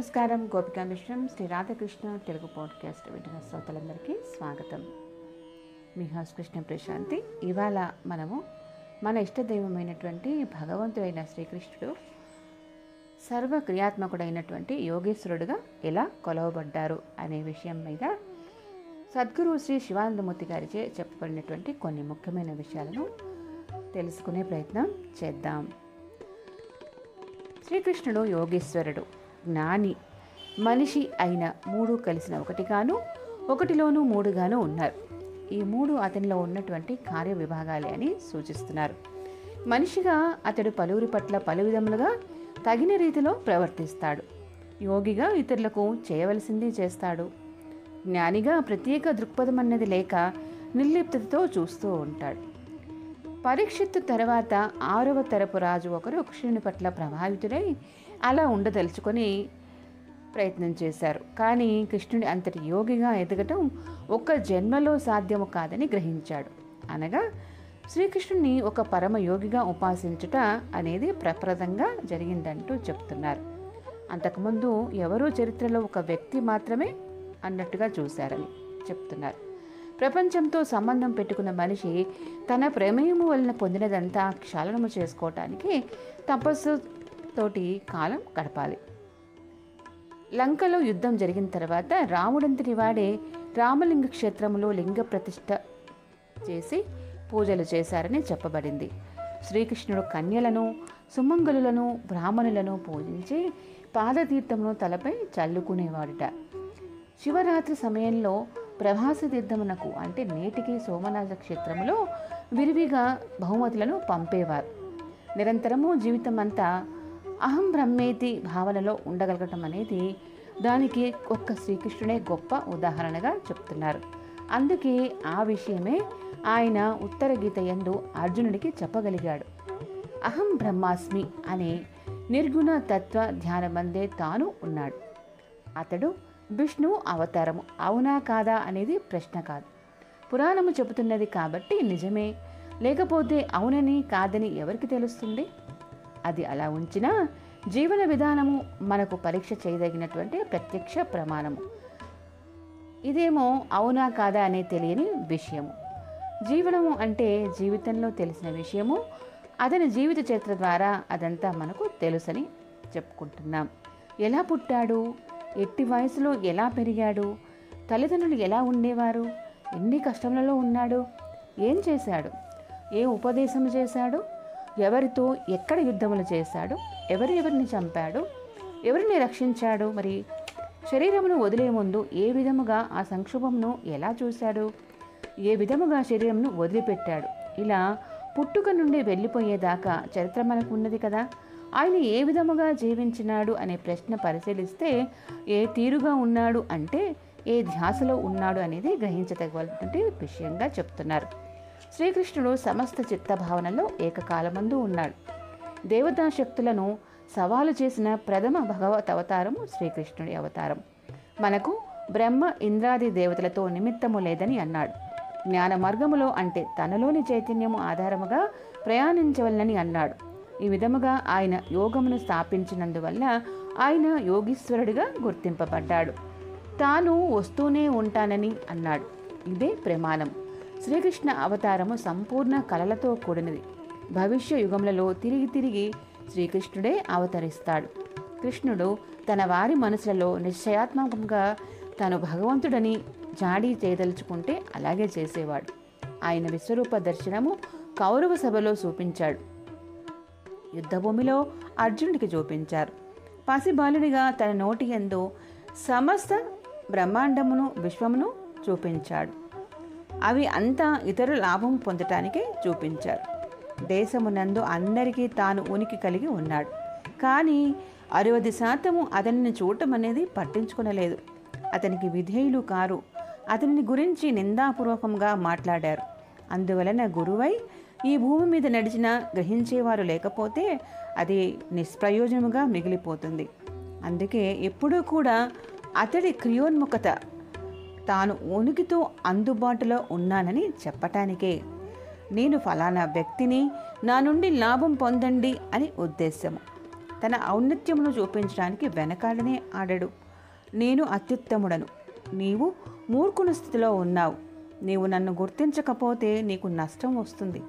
నమస్కారం గోపికా మిశ్రం శ్రీ రాధాకృష్ణ తెలుగు పాడ్కాస్ట్ వింటున్న శ్రోతలందరికీ స్వాగతం. మీ హౌస్ కృష్ణ ప్రశాంతి. ఇవాళ మనము మన ఇష్టదైవమైనటువంటి భగవంతుడైన శ్రీకృష్ణుడు సర్వ క్రియాత్మకుడైనటువంటి యోగేశ్వరుడుగా ఎలా కొలవబడ్డారు అనే విషయం మీద సద్గురు శ్రీ శివానందమూర్తి గారిచే చెప్పబడినటువంటి కొన్ని ముఖ్యమైన విషయాలను తెలుసుకునే ప్రయత్నం చేద్దాం. శ్రీకృష్ణుడు యోగేశ్వరుడు. జ్ఞాని. మనిషి అయిన మూడు కలిసిన ఒకటిగాను ఒకటిలోనూ మూడుగాను ఉన్నారు. ఈ మూడు అతనిలో ఉన్నటువంటి కార్య విభాగాలే అని సూచిస్తున్నారు. మనిషిగా అతడు పలువురి పట్ల పలు విధములుగా తగిన రీతిలో ప్రవర్తిస్తాడు. యోగిగా ఇతరులకు చేయవలసింది చేస్తాడు. జ్ఞానిగా ప్రత్యేక దృక్పథం అన్నది లేక నిర్లిప్తతో చూస్తూ ఉంటాడు. పరీక్షిత్తు తర్వాత ఆరవ తరపు రాజు ఒకరు కృష్ణుని పట్ల ప్రభావితుడై అలా ఉండదలుచుకొని ప్రయత్నం చేశారు. కానీ కృష్ణుడి అంతటి యోగిగా ఎదగటం ఒక్క జన్మలో సాధ్యము కాదని గ్రహించాడు. అనగా శ్రీకృష్ణుని ఒక పరమ యోగిగా ఉపాసించుట అనేది ప్రప్రదంగా జరిగిందంటూ చెప్తున్నారు. అంతకుముందు ఎవరూ చరిత్రలో ఒక వ్యక్తి మాత్రమే అన్నట్టుగా చూశారని చెప్తున్నారు. ప్రపంచంతో సంబంధం పెట్టుకున్న మనిషి తన ప్రమేయము వలన పొందినదంతా క్షాళనము చేసుకోవటానికి తపస్సు తోటి కాలం గడపాలి. లంకలో యుద్ధం జరిగిన తర్వాత రాముడంతటి వాడే రామలింగ క్షేత్రములో లింగ ప్రతిష్ట చేసి పూజలు చేశారని చెప్పబడింది. శ్రీకృష్ణుడు కన్యలను సుమంగళులను బ్రాహ్మణులను పూజించి పాదతీర్థమును తలపై చల్లుకునేవాడుట. శివరాత్రి సమయంలో ప్రభాస తీర్థమునకు అంటే నేటికి సోమనాథ క్షేత్రములో విరివిగా బహుమతులను పంపేవారు. నిరంతరము జీవితం అంతా అహం బ్రహ్మేతి భావనలో ఉండగలగటం అనేది దానికి ఒక్క శ్రీకృష్ణుడే గొప్ప ఉదాహరణగా చెప్తున్నారు. అందుకే ఆ విషయమే ఆయన ఉత్తర గీత యందు అర్జునుడికి చెప్పగలిగాడు. అహం బ్రహ్మాస్మి అనే నిర్గుణ తత్వ ధ్యానమందే తాను ఉన్నాడు. అతడు విష్ణువు అవతారము. అవునా కాదా అనేది ప్రశ్న కాదు. పురాణము చెబుతున్నది కాబట్టి నిజమే. లేకపోతే అవునని కాదని ఎవరికి తెలుస్తుంది? అది అలా ఉంచినా జీవన విధానము మనకు పరీక్ష చేయదగినటువంటి ప్రత్యక్ష ప్రమాణము. ఇదేమో అవునా కాదా అనే తెలియని విషయము. జీవనము అంటే జీవితంలో తెలిసిన విషయము. అతని జీవిత చరిత్ర ద్వారా అదంతా మనకు తెలుసని చెప్పుకుంటున్నాం. ఎలా పుట్టాడు? ఎట్టి వయసులో ఎలా పెరిగాడు? తల్లిదండ్రులు ఎలా ఉండేవారు? ఎన్ని కష్టములలో ఉన్నాడు? ఏం చేశాడు? ఏ ఉపదేశం చేశాడు? ఎవరితో ఎక్కడ యుద్ధములు చేశాడు? ఎవరు ఎవరిని చంపాడు? ఎవరిని రక్షించాడు? మరి శరీరమును వదిలే ముందు ఏ విధముగా ఆ సంక్షోభంను ఎలా చూశాడు? ఏ విధముగా శరీరంను వదిలిపెట్టాడు? ఇలా పుట్టుక నుండి వెళ్ళిపోయేదాకా చరిత్ర మనకు ఉన్నది కదా. ఆయన ఏ విధముగా జీవించినాడు అనే ప్రశ్న పరిశీలిస్తే ఏ తీరుగా ఉన్నాడు అంటే ఏ ధ్యాసలో ఉన్నాడు అనేది గ్రహించదగినటువంటి విషయంగా చెప్తున్నారు. శ్రీకృష్ణుడు సమస్త చిత్తభావనలో ఏకకాలమందు ఉన్నాడు. దేవతా శక్తులను సవాలు చేసిన ప్రథమ భగవత్ అవతారము శ్రీకృష్ణుడి అవతారం. మనకు బ్రహ్మ ఇంద్రాది దేవతలతో నిమిత్తము లేదని అన్నాడు. జ్ఞాన మార్గములో అంటే తనలోని చైతన్యము ఆధారముగా ప్రయాణించవలనని అన్నాడు. ఈ విధముగా ఆయన యోగమును స్థాపించినందువల్ల ఆయన యోగీశ్వరుడిగా గుర్తింపబడ్డాడు. తాను వస్తూనే ఉంటానని అన్నాడు. ఇదే ప్రమాణం. శ్రీకృష్ణ అవతారము సంపూర్ణ కళలతో కూడినది. భవిష్య యుగములలో తిరిగి తిరిగి శ్రీకృష్ణుడే అవతరిస్తాడు. కృష్ణుడు తన వారి మనసులలో నిశ్చయాత్మకంగా తాను భగవంతుడని జాడీ చేయదలుచుకుంటే అలాగే చేసేవాడు. ఆయన విశ్వరూప దర్శనము కౌరవ సభలో చూపించాడు. యుద్ధభూమిలో అర్జునుడికి చూపించారు. పసిబాలుడిగా తన నోటి ఎందు సమస్త బ్రహ్మాండమును విశ్వమును చూపించాడు. అవి అంతా ఇతరుల లాభం పొందటానికే చూపించారు. దేశమునందు అందరికీ తాను ఉనికి కలిగి ఉన్నాడు. కానీ అరవది శాతము అతనిని చూడటం అనేది పట్టించుకునలేదు. అతనికి విధేయులు కారు. అతనిని గురించి నిందాపూర్వకంగా మాట్లాడారు. అందువలన గురువై ఈ భూమి మీద నడిచిన గ్రహించేవారు లేకపోతే అది నిష్ప్రయోజనముగా మిగిలిపోతుంది. అందుకే ఎప్పుడూ కూడా అతడి క్రియోన్ముఖత తాను ఉనికితో అందుబాటులో ఉన్నానని చెప్పటానికే. నేను ఫలానా వ్యక్తిని నా నుండి లాభం పొందండి అని ఉద్దేశము తన ఔన్నత్యమును చూపించడానికి వెనకాడనే ఆడడు. నేను అత్యుత్తముడను. నీవు మూర్ఖుని స్థితిలో ఉన్నావు. నీవు నన్ను గుర్తించకపోతే నీకు నష్టం వస్తుంది.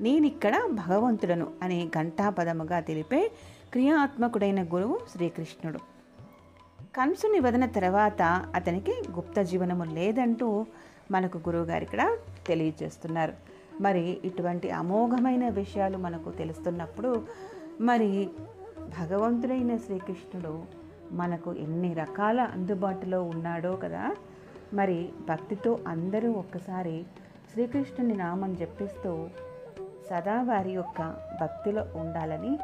నేనిక్కడ భగవంతుడను అనే ఘంటాపదముగా తెలిపే క్రియాత్మకుడైన గురువు శ్రీకృష్ణుడు. కంసుని వదన తర్వాత అతనికి గుప్త జీవనము లేదంటూ మనకు గురువుగారు ఇక్కడ తెలియజేస్తున్నారు. మరి ఇటువంటి అమోఘమైన విషయాలు మనకు తెలుస్తున్నప్పుడు మరి భగవంతుడైన శ్రీకృష్ణుడు మనకు ఎన్ని రకాల అందుబాటులో ఉన్నాడో కదా? మరి భక్తితో అందరూ ఒక్కసారి శ్రీకృష్ణుని నామం జపిస్తూ సదా వారి యొక్క భక్తిలో ఉండాలని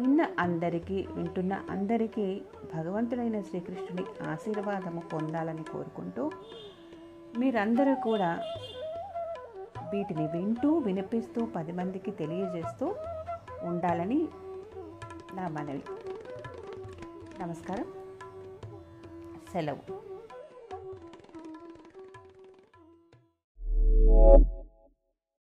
విన్న అందరికీ వింటున్న అందరికీ భగవంతుడైన శ్రీకృష్ణుని ఆశీర్వాదము పొందాలని కోరుకుంటూ మీరందరూ కూడా వీటిని వింటూ వినిపిస్తూ పది మందికి తెలియజేస్తూ ఉండాలని నా మనవి. నమస్కారం. సెలవు.